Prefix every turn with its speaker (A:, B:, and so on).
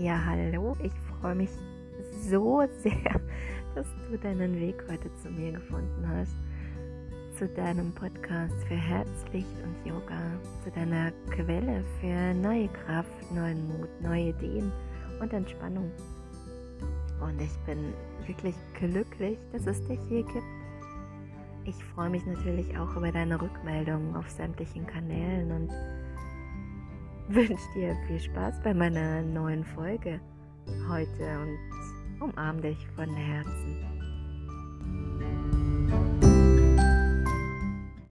A: Ja, hallo, ich freue mich so sehr, dass du deinen Weg heute zu mir gefunden hast. Zu deinem Podcast für Herzlicht und Yoga, zu deiner Quelle für neue Kraft, neuen Mut, neue Ideen und Entspannung. Und ich bin wirklich glücklich, dass es dich hier gibt. Ich freue mich natürlich auch über deine Rückmeldungen auf sämtlichen Kanälen und wünsche dir viel Spaß bei meiner neuen Folge heute und umarm dich von Herzen.